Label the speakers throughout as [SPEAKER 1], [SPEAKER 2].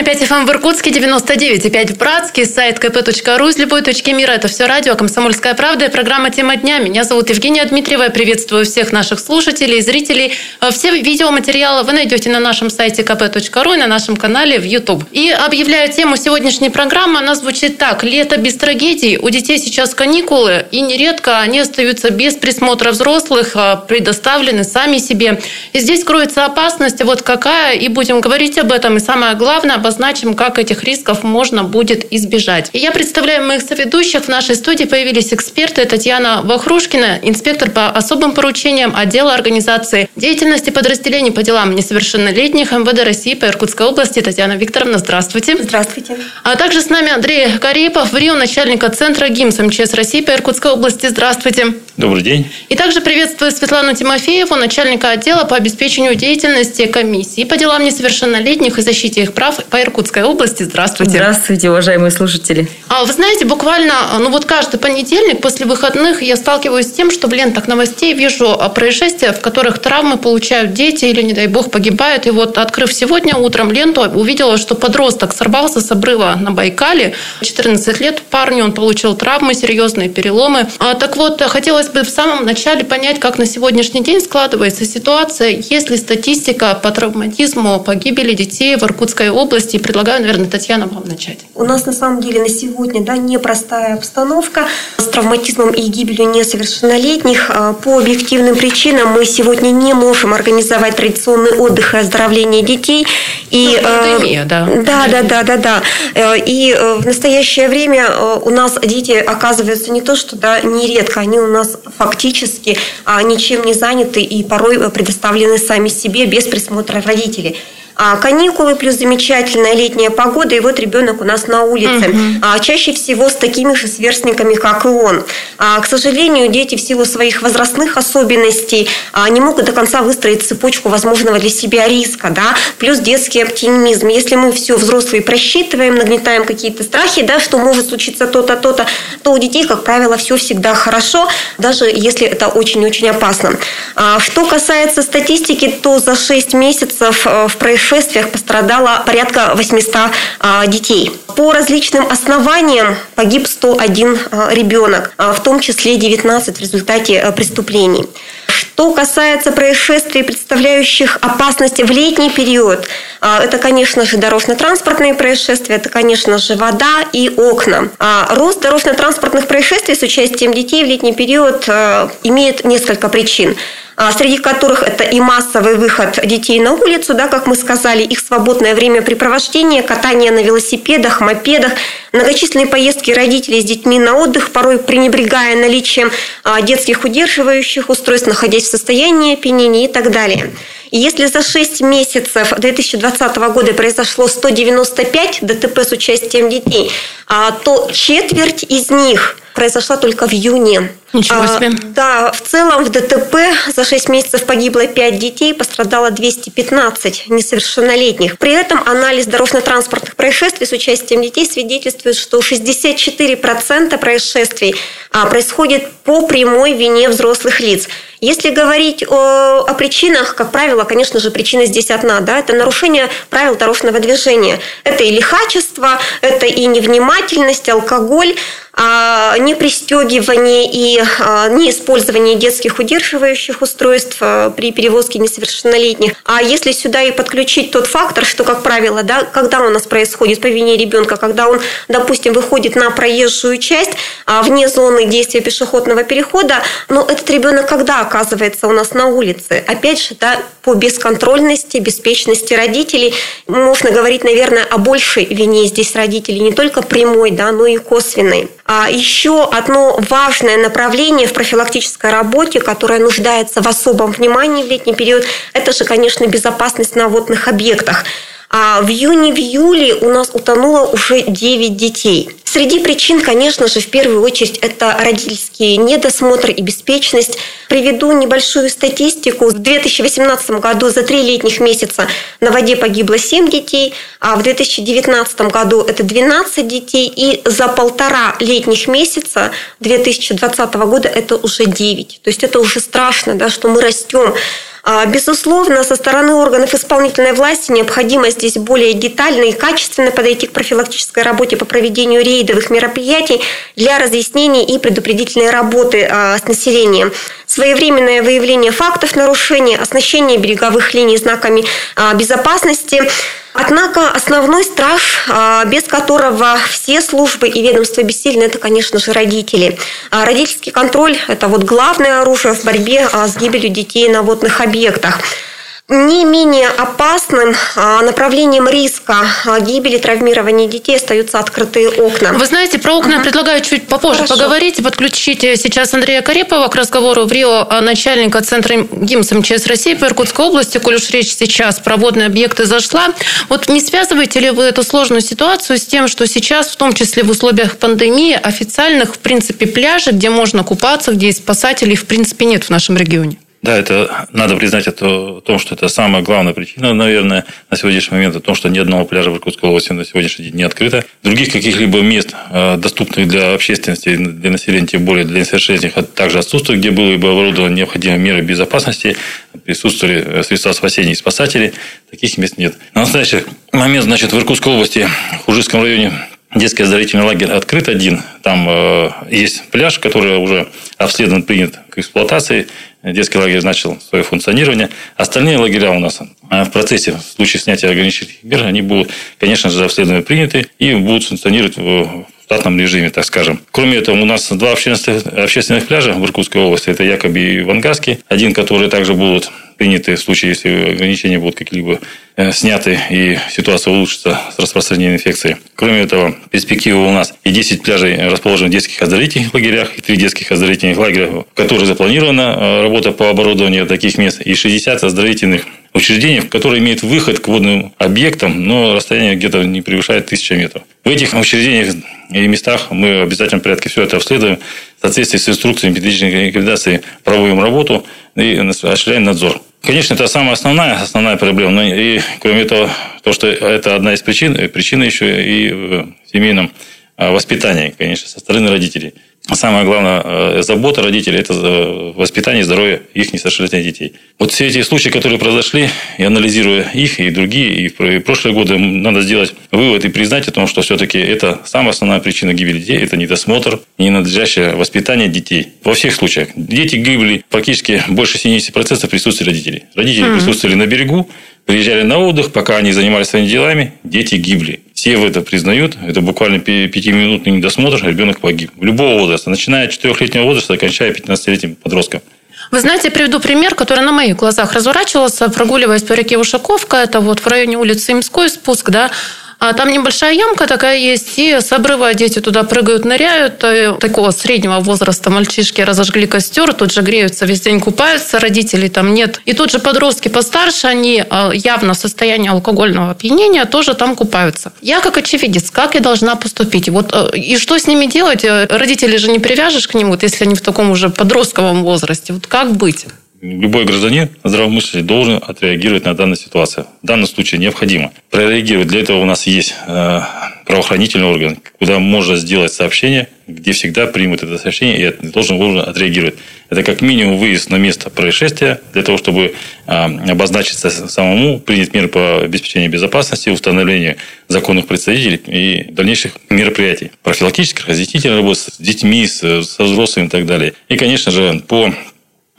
[SPEAKER 1] 101,5 FM эм в Иркутске, 99,5 в Братске, сайт kp.ру из любой точки мира. Это все радио «Комсомольская правда» и программа «Тема дня». Меня зовут Евгения Дмитриева. Я приветствую всех наших слушателей, зрителей. Все видеоматериалы вы найдете на нашем сайте kp.ру и на нашем канале в YouTube. И объявляю тему сегодняшней программы. Она звучит так. Лето без трагедий. У детей сейчас каникулы, и нередко они остаются без присмотра взрослых, а предоставлены сами себе. И здесь кроется опасность. Вот какая, и будем говорить об этом. И самое главное, обозначим, как этих рисков можно будет избежать. И я представляю моих соведущих. В нашей студии появились эксперты. Татьяна Вахрушкина, инспектор по особым поручениям отдела организации деятельности подразделений по делам несовершеннолетних МВД России по Иркутской области. Татьяна Викторовна, здравствуйте.
[SPEAKER 2] Здравствуйте.
[SPEAKER 1] А также с нами Андрей Карипов, в Рио, начальника центра ГИМС МЧС России по Иркутской области. Здравствуйте.
[SPEAKER 3] Добрый день.
[SPEAKER 1] И также приветствую Светлану Тимофееву, начальника отдела по обеспечению деятельности комиссии по делам несовершеннолетних и защите их прав по Иркутской области. Здравствуйте.
[SPEAKER 2] Здравствуйте, уважаемые слушатели.
[SPEAKER 1] А вы знаете, буквально, ну вот каждый понедельник после выходных я сталкиваюсь с тем, что в лентах новостей вижу происшествия, в которых травмы получают дети или, не дай бог, погибают. И вот, открыв сегодня утром ленту, увидела, что подросток сорвался с обрыва на Байкале. 14 лет парню, он получил травмы, серьезные переломы. А, так вот, хотелось бы в самом начале понять, как на сегодняшний день складывается ситуация, есть ли статистика по травматизму, погибели детей в Иркутской области. Предлагаю, наверное, Татьяна, вам начать.
[SPEAKER 4] У нас на самом деле на сегодня да, непростая обстановка с травматизмом и гибелью несовершеннолетних. А, по объективным причинам мы сегодня не можем организовать традиционный отдых и оздоровление детей.
[SPEAKER 1] И, ну, пандемия, да.
[SPEAKER 4] Да, да, да, да, да. Э, и э, в настоящее время э, у нас дети оказываются не то, что да, нередко, они у нас фактически а, ничем не заняты и порой предоставлены сами себе без присмотра родителей. А, каникулы плюс замечательная летняя погода, и вот ребенок у нас на улице. Угу. А, чаще всего с такими же сверстниками, как и он. А, к сожалению, дети в силу своих возрастных особенностей а, не могут до конца выстроить цепочку возможного для себя риска, да, плюс детский оптимизм. Если мы все взрослые просчитываем, нагнетаем какие-то страхи, да, что может случиться то-то, то-то, то у детей, как правило, все всегда хорошо, даже если это очень-очень опасно. А, что касается статистики, то за 6 месяцев э, в происшествии происшествиях пострадало порядка 800 а, детей. По различным основаниям погиб 101 а, ребенок, а, в том числе 19 в результате преступлений. Что касается происшествий, представляющих опасности в летний период, это, конечно же, дорожно-транспортные происшествия, это, конечно же, вода и окна. Рост дорожно-транспортных происшествий с участием детей в летний период имеет несколько причин. А, среди которых это и массовый выход детей на улицу, да, как мы сказали, их свободное времяпрепровождение, катание на велосипедах, мопедах, многочисленные поездки родителей с детьми на отдых, порой пренебрегая наличием а, детских удерживающих устройств, находясь в состоянии опьянения и так далее. Если за 6 месяцев 2020 года произошло 195 ДТП с участием детей, а, то четверть из них произошла только в июне.
[SPEAKER 1] Ничего себе. А,
[SPEAKER 4] да, в целом в ДТП за 6 месяцев погибло 5 детей, пострадало 215 несовершеннолетних. При этом анализ дорожно-транспортных происшествий с участием детей свидетельствует, что 64% происшествий а, происходит по прямой вине взрослых лиц. Если говорить о, о причинах, как правило, конечно же, причина здесь одна. Да? Это нарушение правил дорожного движения. Это и лихачество, это и невнимательность, алкоголь, а, непристегивание и а, неиспользование детских удерживающих устройств а, при перевозке несовершеннолетних. А если сюда и подключить тот фактор, что, как правило, да, когда у нас происходит по вине ребенка, когда он, допустим, выходит на проезжую часть вне зоны действия пешеходного перехода, но этот ребенок когда оказывается у нас на улице? Опять же, да, по бесконтрольности, беспечности родителей можно говорить, наверное, о большей вине здесь родителей, не только прямой, да, но и косвенной. А еще одно важное направление в профилактической работе, которое нуждается в особом внимании в летний период, это же, конечно, безопасность на водных объектах. А в июне, в июле у нас утонуло уже 9 детей. Среди причин, конечно же, в первую очередь это родительский недосмотр и беспечность. Приведу небольшую статистику. В 2018 году за три летних месяца на воде погибло 7 детей, а в 2019 году это 12 детей, и за полтора летних месяца 2020 года это уже 9. То есть это уже страшно, да, что мы растем безусловно, со стороны органов исполнительной власти необходимо здесь более детально и качественно подойти к профилактической работе по проведению рейдовых мероприятий для разъяснения и предупредительной работы а, с населением. Своевременное выявление фактов нарушения, оснащение береговых линий знаками а, безопасности – Однако основной страх, без которого все службы и ведомства бессильны, это, конечно же, родители. Родительский контроль – это вот главное оружие в борьбе с гибелью детей на водных объектах. Не менее опасным а, направлением риска а, гибели, травмирования детей остаются открытые окна.
[SPEAKER 1] Вы знаете, про окна угу. предлагаю чуть попозже Хорошо. поговорить и подключить сейчас Андрея Карепова к разговору в Рио, а, начальника Центра ГИМС МЧС России по Иркутской области, коль уж речь сейчас про водные объекты зашла. Вот не связываете ли вы эту сложную ситуацию с тем, что сейчас, в том числе в условиях пандемии, официальных, в принципе, пляжей, где можно купаться, где есть спасателей, в принципе, нет в нашем регионе?
[SPEAKER 3] Да, это надо признать это, о том, что это самая главная причина, наверное, на сегодняшний момент, о том, что ни одного пляжа в Иркутской области на сегодняшний день не открыто. Других каких-либо мест, э, доступных для общественности, для населения, тем более для несовершеннолетних, также отсутствует, где были бы оборудованы необходимые меры безопасности, присутствовали э, средства спасения и спасатели. Таких мест нет. На настоящий момент, значит, в Иркутской области, в Хужинском районе Детский оздоровительный лагерь открыт один. Там э, есть пляж, который уже обследован, принят к эксплуатации. Детский лагерь начал свое функционирование. Остальные лагеря у нас э, в процессе, в случае снятия ограничительных мер, они будут, конечно же, обследованы, приняты и будут функционировать в штатном режиме, так скажем. Кроме этого, у нас два общественных, общественных пляжа в Иркутской области. Это Якоби и Вангарский. Один, который также будут приняты в случае, если ограничения будут какие-либо э, сняты и ситуация улучшится с распространением инфекции. Кроме этого, перспектива у нас и 10 пляжей расположены в детских оздоровительных лагерях, и 3 детских оздоровительных лагеря, в которых запланирована э, работа по оборудованию таких мест, и 60 оздоровительных учреждений, которые имеют выход к водным объектам, но расстояние где-то не превышает 1000 метров. В этих учреждениях и местах мы в обязательном порядке все это обследуем, в соответствии с инструкциями методической рекомендации проводим работу и осуществляем надзор. Конечно, это самая основная, основная проблема. Но и кроме этого, то, что это одна из причин, причина еще и в семейном а, воспитании, конечно, со стороны родителей самая главная э, забота родителей – это э, воспитание и здоровье их несовершеннолетних детей. Вот все эти случаи, которые произошли, и анализируя их и другие, и в прошлые годы, надо сделать вывод и признать о том, что все-таки это самая основная причина гибели детей – это недосмотр ненадлежащее воспитание детей. Во всех случаях. Дети гибли практически больше 70% присутствия родителей. Родители mm-hmm. присутствовали на берегу, приезжали на отдых, пока они занимались своими делами, дети гибли. Все в это признают. Это буквально пятиминутный недосмотр, ребенок погиб. Любого возраста, начиная от 4-летнего возраста, кончая 15-летним подростком.
[SPEAKER 1] Вы знаете, я приведу пример, который на моих глазах разворачивался, прогуливаясь по реке Ушаковка, это вот в районе улицы Имской спуск, да, а там небольшая ямка такая есть, и с обрыва дети туда прыгают, ныряют. И такого среднего возраста мальчишки разожгли костер, тут же греются, весь день купаются, родителей там нет. И тут же подростки постарше, они а, явно в состоянии алкогольного опьянения, тоже там купаются. Я как очевидец, как я должна поступить? Вот, э, и что с ними делать? Э, родители же не привяжешь к ним, вот, если они в таком уже подростковом возрасте. Вот как быть?
[SPEAKER 3] Любой гражданин здравомыслящий должен отреагировать на данную ситуацию. В данном случае необходимо прореагировать. Для этого у нас есть э, правоохранительный орган, куда можно сделать сообщение, где всегда примут это сообщение и должен, должен отреагировать. Это как минимум выезд на место происшествия, для того, чтобы э, обозначиться самому, принять меры по обеспечению безопасности, установлению законных представителей и дальнейших мероприятий. Профилактических, разъяснительных работ с детьми, со взрослыми и так далее. И, конечно же, по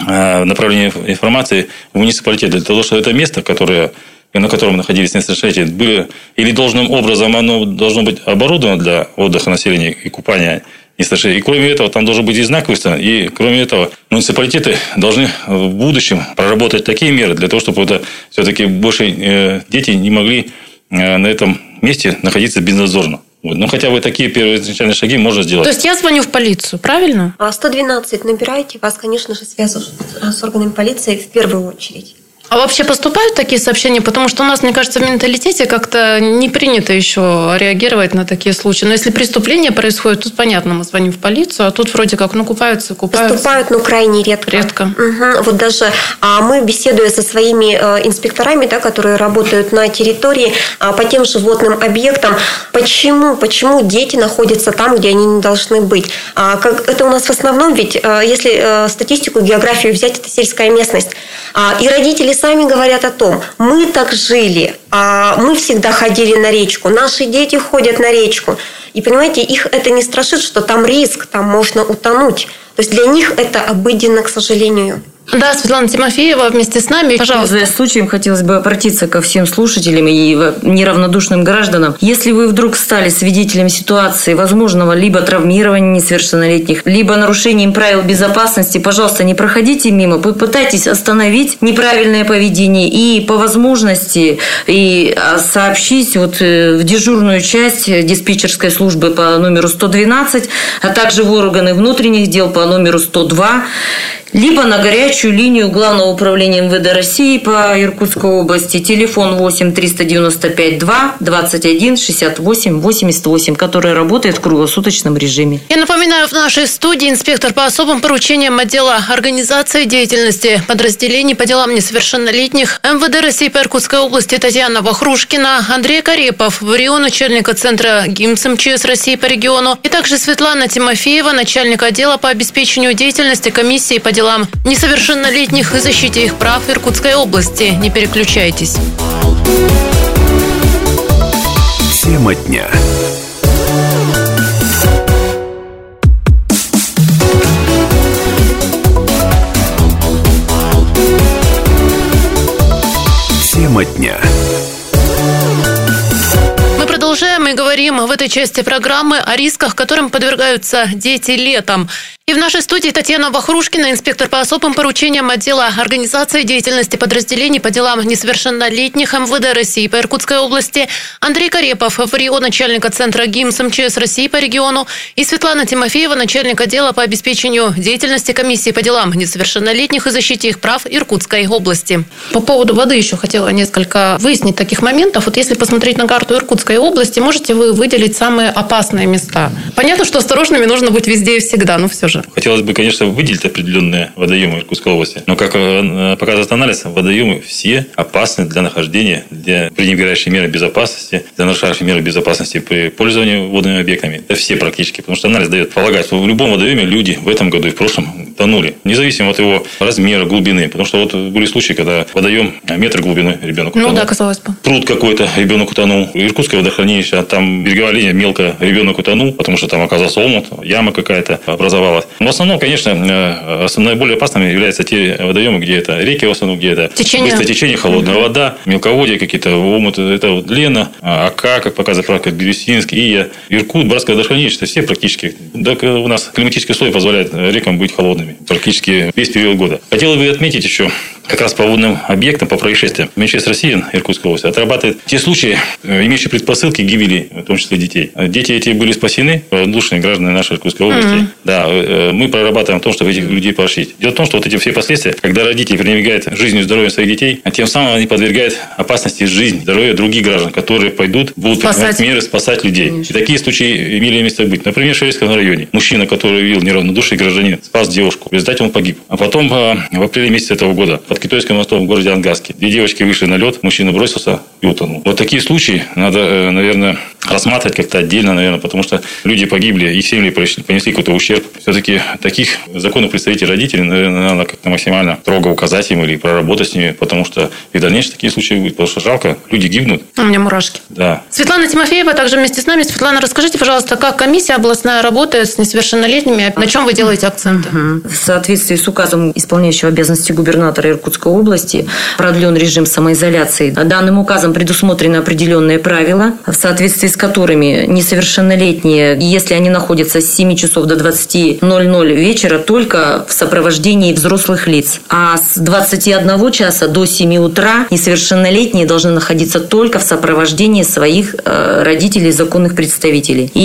[SPEAKER 3] направление информации в муниципалитет для того, чтобы это место, которое на котором находились несовершеннолетние, были или должным образом оно должно быть оборудовано для отдыха населения и купания несовершеннолетних. И кроме этого, там должен быть и знак выставлен. И кроме этого, муниципалитеты должны в будущем проработать такие меры для того, чтобы это все-таки больше э, дети не могли э, на этом месте находиться безнадзорно. Вот. Ну, хотя бы такие первые начальные шаги можно сделать.
[SPEAKER 1] То есть я звоню в полицию, правильно?
[SPEAKER 4] 112 а, набирайте, вас, конечно же, связывают с органами полиции в первую очередь.
[SPEAKER 1] А вообще поступают такие сообщения? Потому что у нас, мне кажется, в менталитете как-то не принято еще реагировать на такие случаи. Но если преступление происходит, тут понятно, мы звоним в полицию, а тут вроде как, ну, купаются, купаются.
[SPEAKER 4] Поступают, но крайне редко.
[SPEAKER 1] Редко.
[SPEAKER 4] Угу. Вот даже а, мы, беседуя со своими э, инспекторами, да, которые работают на территории а, по тем животным объектам, почему, почему дети находятся там, где они не должны быть? А, как, это у нас в основном, ведь э, если э, статистику, географию взять, это сельская местность. А, и родители сами говорят о том, мы так жили, а мы всегда ходили на речку, наши дети ходят на речку. И понимаете, их это не страшит, что там риск, там можно утонуть. То есть для них это обыденно, к сожалению.
[SPEAKER 1] Да, Светлана Тимофеева вместе с нами. Пожалуйста.
[SPEAKER 2] Пользуясь случаем, хотелось бы обратиться ко всем слушателям и неравнодушным гражданам. Если вы вдруг стали свидетелем ситуации возможного либо травмирования несовершеннолетних, либо нарушением правил безопасности, пожалуйста, не проходите мимо, попытайтесь остановить неправильное поведение и по возможности и а, сообщить вот э, в дежурную часть диспетчерской службы по номеру 112, а также в органы внутренних дел по номеру 102 либо на горячую линию Главного управления МВД России по Иркутской области, телефон 8 395 2 21 68 88, который работает в круглосуточном режиме.
[SPEAKER 1] Я напоминаю, в нашей студии инспектор по особым поручениям отдела организации деятельности подразделений по делам несовершеннолетних МВД России по Иркутской области Татьяна Вахрушкина, Андрей Карепов, в Рио, начальника центра ГИМС МЧС России по региону, и также Светлана Тимофеева, начальник отдела по обеспечению деятельности комиссии по делам делам несовершеннолетних и защите их прав Иркутской области. Не переключайтесь.
[SPEAKER 5] Тема дня.
[SPEAKER 1] В этой части программы о рисках, которым подвергаются дети летом. И в нашей студии Татьяна Вахрушкина, инспектор по особым поручениям отдела организации деятельности подразделений по делам несовершеннолетних МВД России по Иркутской области, Андрей Карепов, в Рио, начальника центра ГИМС МЧС России по региону, и Светлана Тимофеева, начальник отдела по обеспечению деятельности комиссии по делам несовершеннолетних и защите их прав Иркутской области. По поводу воды еще хотела несколько выяснить таких моментов. Вот если посмотреть на карту Иркутской области, можете вы выделить самые опасные места? Понятно, что осторожными нужно быть везде и всегда, но все же.
[SPEAKER 3] Хотелось бы, конечно, выделить определенные водоемы Иркутской области. Но, как э, показывает анализ, водоемы все опасны для нахождения, для пренебрегающей меры безопасности, для нарушающей меры безопасности при пользовании водными объектами. Это все практически. Потому что анализ дает полагать, что в любом водоеме люди в этом году и в прошлом тонули. Независимо от его размера, глубины. Потому что вот были случаи, когда водоем метр глубины ребенок утонул.
[SPEAKER 1] Ну да, казалось бы.
[SPEAKER 3] Пруд какой-то, ребенок утонул. Иркутское водохранилище, а там береговая линия мелко, ребенок утонул, потому что там оказался омут, яма какая-то образовалась. Но в основном, конечно, э, наиболее опасными являются те водоемы, где это реки, в основном, где это течение. быстрое течение, холодная вода, мелководье какие-то, омуты, это вот Лена, Ака, как показывает практика, Бирюсинск, Ия, Иркут, Братское водохранилище, все практически. Так у нас климатический слой позволяет рекам быть холодными практически весь период года. Хотел бы отметить еще как раз по водным объектам, по происшествиям. МЧС России, Иркутская область, отрабатывает те случаи, э, имеющие предпосылки гибели, в том числе детей. Дети эти были спасены, воздушные граждане нашей Иркутской области. Mm-hmm. Да, э, мы прорабатываем то, чтобы этих людей поощрить. Дело в том, что вот эти все последствия, когда родители пренебрегают жизнью и здоровьем своих детей, а тем самым они подвергают опасности жизнь, здоровья других граждан, которые пойдут, будут спасать. принимать меры спасать людей. Конечно. И такие случаи имели место быть. Например, в Шерейском районе. Мужчина, который видел неравнодушный гражданин, спас девушку. В результате он погиб. А потом э, в апреле месяце этого года под Китайским мостом в городе Ангаске. Две девочки вышли на лед, мужчина бросился и утонул. Вот такие случаи надо, э, наверное, рассматривать как-то отдельно, наверное, потому что люди погибли, их семьи понесли какой-то ущерб. Все-таки таких законных представителей родителей, наверное, надо как-то максимально строго указать им или проработать с ними, потому что и в дальнейшем такие случаи будут, потому что жалко, люди гибнут.
[SPEAKER 1] У меня мурашки.
[SPEAKER 3] Да.
[SPEAKER 1] Светлана Тимофеева также вместе с нами. Светлана, расскажите, пожалуйста, как комиссия областная работает с несовершеннолетними, на чем вы делаете акценты?
[SPEAKER 2] В соответствии с указом исполняющего обязанности губернатора Иркутской области продлен режим самоизоляции. Данным указом предусмотрены определенные правила, в соответствии с которыми несовершеннолетние, если они находятся с 7 часов до 20.00 вечера, только в сопровождении взрослых лиц. А с 21 часа до 7 утра несовершеннолетние должны находиться только в сопровождении своих э, родителей, законных представителей. И,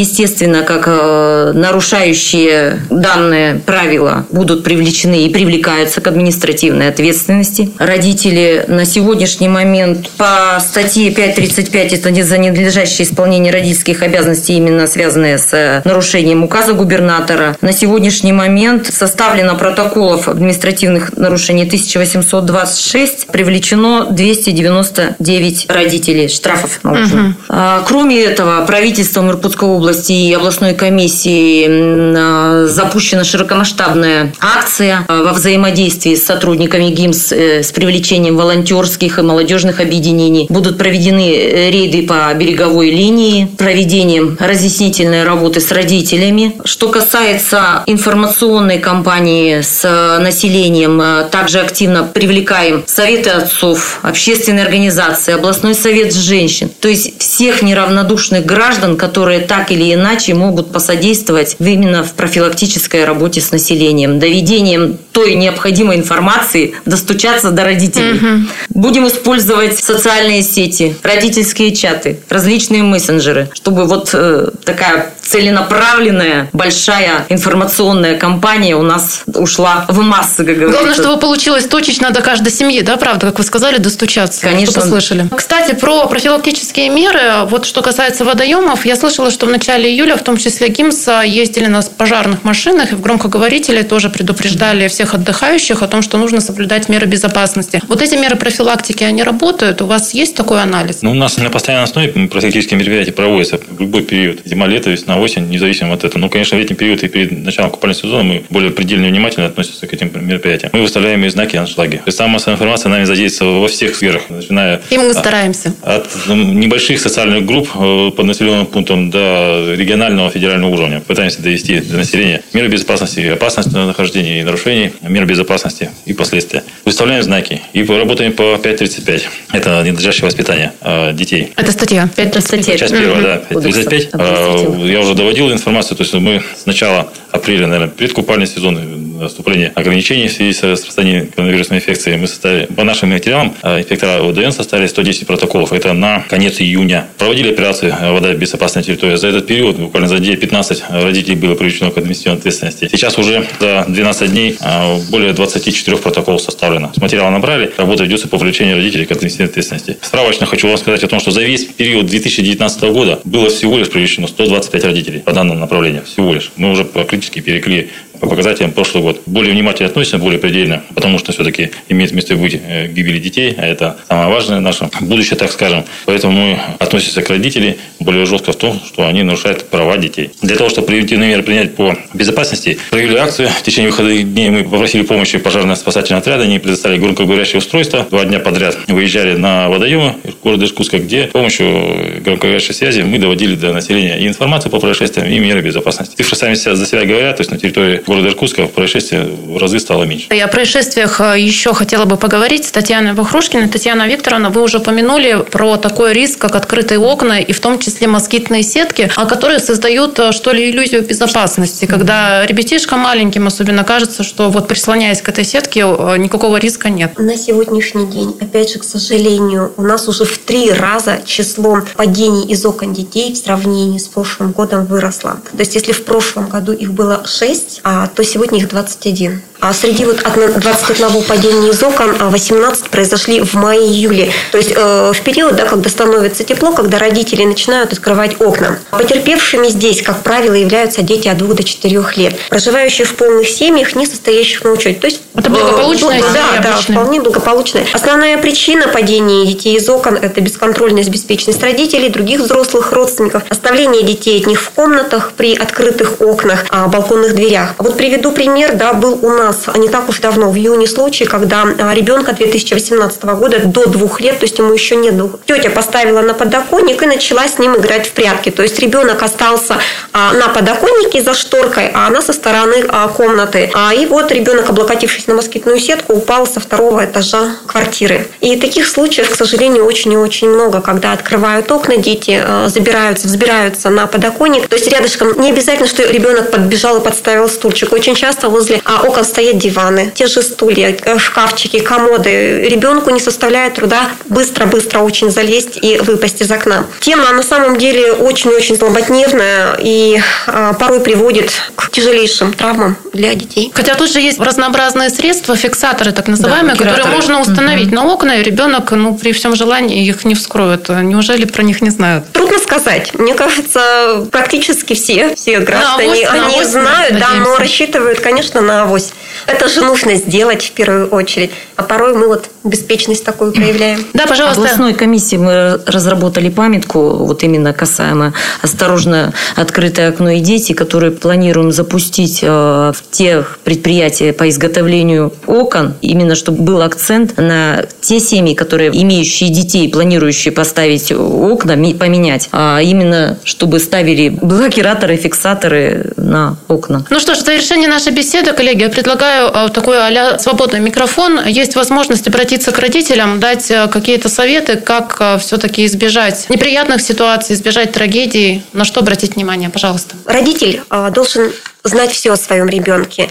[SPEAKER 2] естественно, как э, нарушающие данные правила будут привлечены и привлекаются к административной ответственности. Родители на сегодняшний момент по статье 5.35 это не за ненадлежащее исполнение родительских обязанностей, именно связанные с э, нарушением указа губернатора. На сегодняшний момент составлено протоколов административных нарушений 1826, привлечено 299 родителей, штрафов наложено. Угу. Кроме этого, правительством Иркутской области и областной комиссии а, запущена широкомасштабная акция а, во взаимодействии с сотрудниками ГИМС э, с привлечением волонтерских и молодежных объединений. Будут проведены э, рейды по береговой линии, проведением разъяснительной работы с родителями. Что касается информационной кампании с населением, также активно привлекаем советы отцов, общественные организации, областной совет женщин. То есть всех неравнодушных граждан, которые так или иначе могут посодействовать именно в профилактической работе с населением, доведением той необходимой информации, достучаться до родителей. Угу. Будем использовать социальные сети, родительские чаты, различные мессенджеры, чтобы вот э, такая целенаправленная, большая информационная кампания у нас ушла в массы, как говорится.
[SPEAKER 1] Главное, чтобы получилось точечно до каждой семьи, да, правда, как вы сказали, достучаться.
[SPEAKER 2] Конечно.
[SPEAKER 1] Слышали. Кстати, про профилактические меры, вот что касается водоемов, я слышала, что в начале июля, в том числе ГИМС, ездили на пожарных машинах и в громкоговорителе тоже предупреждали всех отдыхающих о том, что нужно соблюдать меры безопасности. Вот эти меры профилактики, они работают? У вас есть такой анализ?
[SPEAKER 3] Ну, у нас на постоянной основе профилактические мероприятия проводятся в любой период. Зима, лето, весна, осень, независимо от этого. Ну, конечно, в летний период и перед началом купального сезона мы более предельно внимательно относимся к этим мероприятиям. Мы выставляем и знаки аншлаги. То есть самая массовая информация нами задействована во всех сферах, начиная...
[SPEAKER 1] И мы стараемся.
[SPEAKER 3] От ну, небольших социальных групп э, по населенным пунктам до регионального, федерального уровня. Пытаемся довести до населения меры безопасности, опасность нахождения и нарушений, меры безопасности и последствия. Выставляем знаки и работаем по 5.35. Это ненадлежащее воспитание э, детей.
[SPEAKER 1] Это статья 5.35.
[SPEAKER 3] Часть первая, да, 5.35. Э, я уже доводил информацию, то есть мы с начала апреля, наверное, предкупальный сезон наступления ограничений в связи с распространением коронавирусной инфекции. Мы составили, по нашим материалам, э, инспектора ОДН составили 110 протоколов. Это на конец июня. Проводили операции э, «Вода безопасной территории». За этот период, буквально за день 15 родителей было привлечено к административной ответственности. Сейчас уже за 12 дней э, более 24 протоколов составлено. С материала набрали, работа ведется по привлечению родителей к административной ответственности. Справочно хочу вам сказать о том, что за весь период 2019 года было всего лишь привлечено 125 родителей по данному направлению. Всего лишь. Мы уже практически перекли по показателям прошлый год. Более внимательно относимся, более предельно, потому что все-таки имеет место быть э, гибели детей, а это самое важное наше будущее, так скажем. Поэтому мы относимся к родителям более жестко в том, что они нарушают права детей. Для того, чтобы превентивные меры принять по безопасности, провели акцию. В течение выходных дней мы попросили помощи пожарно-спасательного отряда, они предоставили громкоговорящее устройство. Два дня подряд выезжали на водоемы города Иркутска, где с помощью громкоговорящей связи мы доводили до населения и информацию по происшествиям, и меры безопасности. Цифры сами за себя говорят, то есть на территории города Иркутска происшествий в разы стало меньше.
[SPEAKER 1] И о происшествиях э, еще хотела бы поговорить с Татьяной Вахрушкиной. Татьяна Викторовна, вы уже упомянули про такой риск, как открытые окна и в том числе москитные сетки, которые создают, э, что ли, иллюзию безопасности, когда ребятишкам маленьким особенно кажется, что вот прислоняясь к этой сетке, э, никакого риска нет.
[SPEAKER 4] На сегодняшний день, опять же, к сожалению, у нас уже в три раза число падений из окон детей в сравнении с прошлым годом выросло. То есть, если в прошлом году их было 6, а то сегодня их 21. А среди вот 21 падения из окон 18 а произошли в мае-июле. То есть э, в период, да, когда становится тепло, когда родители начинают открывать окна. Потерпевшими здесь, как правило, являются дети от 2 до 4 лет, проживающие в полных семьях, не состоящих на учете. То есть,
[SPEAKER 1] это благополучная
[SPEAKER 4] э, Да, да, вполне благополучная. Основная причина падения детей из окон – это бесконтрольность, беспечность родителей, других взрослых родственников, оставление детей от них в комнатах при открытых окнах, балконных дверях. Вот приведу пример, да, был у нас нас не так уж давно, в июне случай, когда а, ребенка 2018 года до двух лет, то есть ему еще нет двух, тетя поставила на подоконник и начала с ним играть в прятки. То есть ребенок остался а, на подоконнике за шторкой, а она со стороны а, комнаты. И вот ребенок, облокотившись на москитную сетку, упал со второго этажа квартиры. И таких случаев, к сожалению, очень и очень много, когда открывают окна, дети забираются, взбираются на подоконник. То есть рядышком не обязательно, что ребенок подбежал и подставил стульчик. Очень часто возле окон стоят диваны, те же стулья, э, шкафчики, комоды. Ребенку не составляет труда быстро-быстро очень залезть и выпасть из окна. Тема на самом деле очень-очень злободневная и а, порой приводит к тяжелейшим травмам для детей.
[SPEAKER 1] Хотя тут же есть разнообразные средства, фиксаторы так называемые, да, которые можно установить угу. на окна, и ребенок ну, при всем желании их не вскроет. Неужели про них не знают?
[SPEAKER 4] Трудно сказать. Мне кажется, практически все, все граждане, авось, они знают, да, но рассчитывают, конечно, на авось. Это же нужно сделать в первую очередь. А порой мы вот беспечность такую проявляем.
[SPEAKER 2] Да, пожалуйста. Областной комиссии мы разработали памятку, вот именно касаемо осторожно открытое окно и дети, которые планируем запустить э, в тех предприятия по изготовлению окон, именно чтобы был акцент на те семьи, которые имеющие детей, планирующие поставить окна, поменять, а именно чтобы ставили блокираторы, фиксаторы на окна.
[SPEAKER 1] Ну что ж, в завершение нашей беседы, коллеги, я предлагаю э, такой а свободный микрофон. Есть возможность обратиться к родителям, дать э, какие-то советы, как э, все-таки избежать неприятных ситуаций, избежать трагедий. На что обратить внимание, пожалуйста?
[SPEAKER 4] Родитель должен знать все о своем ребенке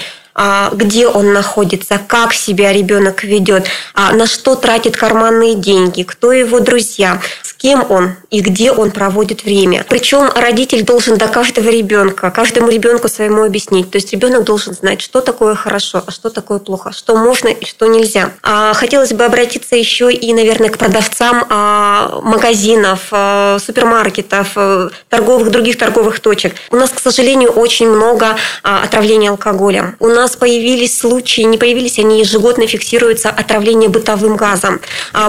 [SPEAKER 4] где он находится, как себя ребенок ведет, на что тратит карманные деньги, кто его друзья, кем он и где он проводит время. Причем родитель должен до каждого ребенка, каждому ребенку своему объяснить. То есть ребенок должен знать, что такое хорошо, а что такое плохо, что можно и что нельзя. А хотелось бы обратиться еще и, наверное, к продавцам а, магазинов, а, супермаркетов, а, торговых, других торговых точек. У нас, к сожалению, очень много отравления алкоголем. У нас появились случаи, не появились, они ежегодно фиксируются, отравление бытовым газом.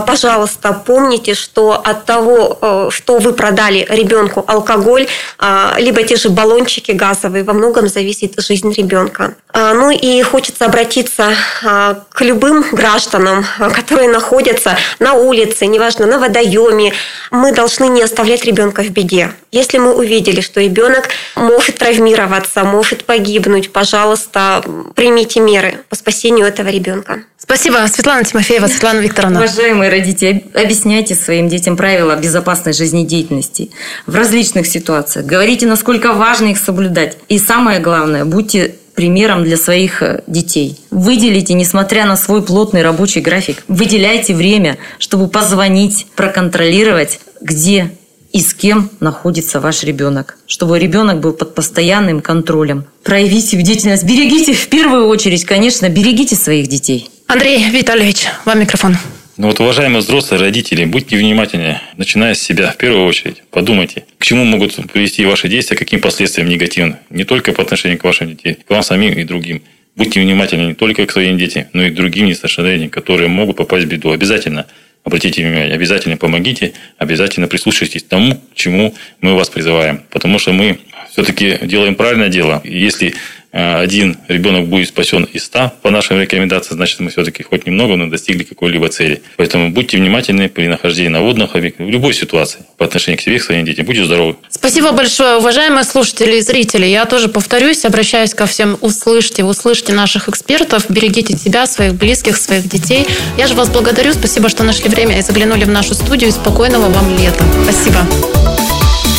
[SPEAKER 4] Пожалуйста, помните, что от того, того, э, что вы продали ребенку алкоголь, а, либо те же баллончики газовые, во многом зависит жизнь ребенка. А, ну и хочется обратиться а, к любым гражданам, которые находятся на улице, неважно, на водоеме. Мы должны не оставлять ребенка в беде. Если мы увидели, что ребенок может травмироваться, может погибнуть, пожалуйста, примите меры по спасению этого ребенка.
[SPEAKER 1] Спасибо, Светлана Тимофеева, Светлана Викторовна.
[SPEAKER 2] Уважаемые родители, объясняйте своим детям правила безопасной жизнедеятельности в различных ситуациях. Говорите, насколько важно их соблюдать. И самое главное, будьте примером для своих э, детей. Выделите, несмотря на свой плотный рабочий график, выделяйте время, чтобы позвонить, проконтролировать, где и с кем находится ваш ребенок, чтобы ребенок был под постоянным контролем. Проявите бдительность, берегите в первую очередь, конечно, берегите своих детей.
[SPEAKER 1] Андрей Витальевич, вам микрофон.
[SPEAKER 3] Ну вот, уважаемые взрослые родители, будьте внимательнее, начиная с себя, в первую очередь. Подумайте, к чему могут привести ваши действия, каким последствиям негативным. Не только по отношению к вашим детям, к вам самим и другим. Будьте внимательны не только к своим детям, но и к другим несовершеннолетним, которые могут попасть в беду. Обязательно обратите внимание, обязательно помогите, обязательно прислушайтесь тому, к чему мы вас призываем. Потому что мы все-таки делаем правильное дело. Если Э, один ребенок будет спасен из ста по нашим рекомендациям, значит, мы все-таки хоть немного, но достигли какой-либо цели. Поэтому будьте внимательны при нахождении на водных объектах, в любой ситуации по отношению к себе, к своим детям. Будьте здоровы.
[SPEAKER 1] Спасибо большое, уважаемые слушатели и зрители. Я тоже повторюсь, обращаюсь ко всем. Услышьте, услышьте наших экспертов, берегите себя, своих близких, своих детей. Я же вас благодарю. Спасибо, что нашли время и заглянули в нашу студию. И спокойного вам лета. Спасибо.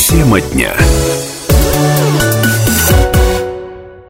[SPEAKER 5] Тема дня.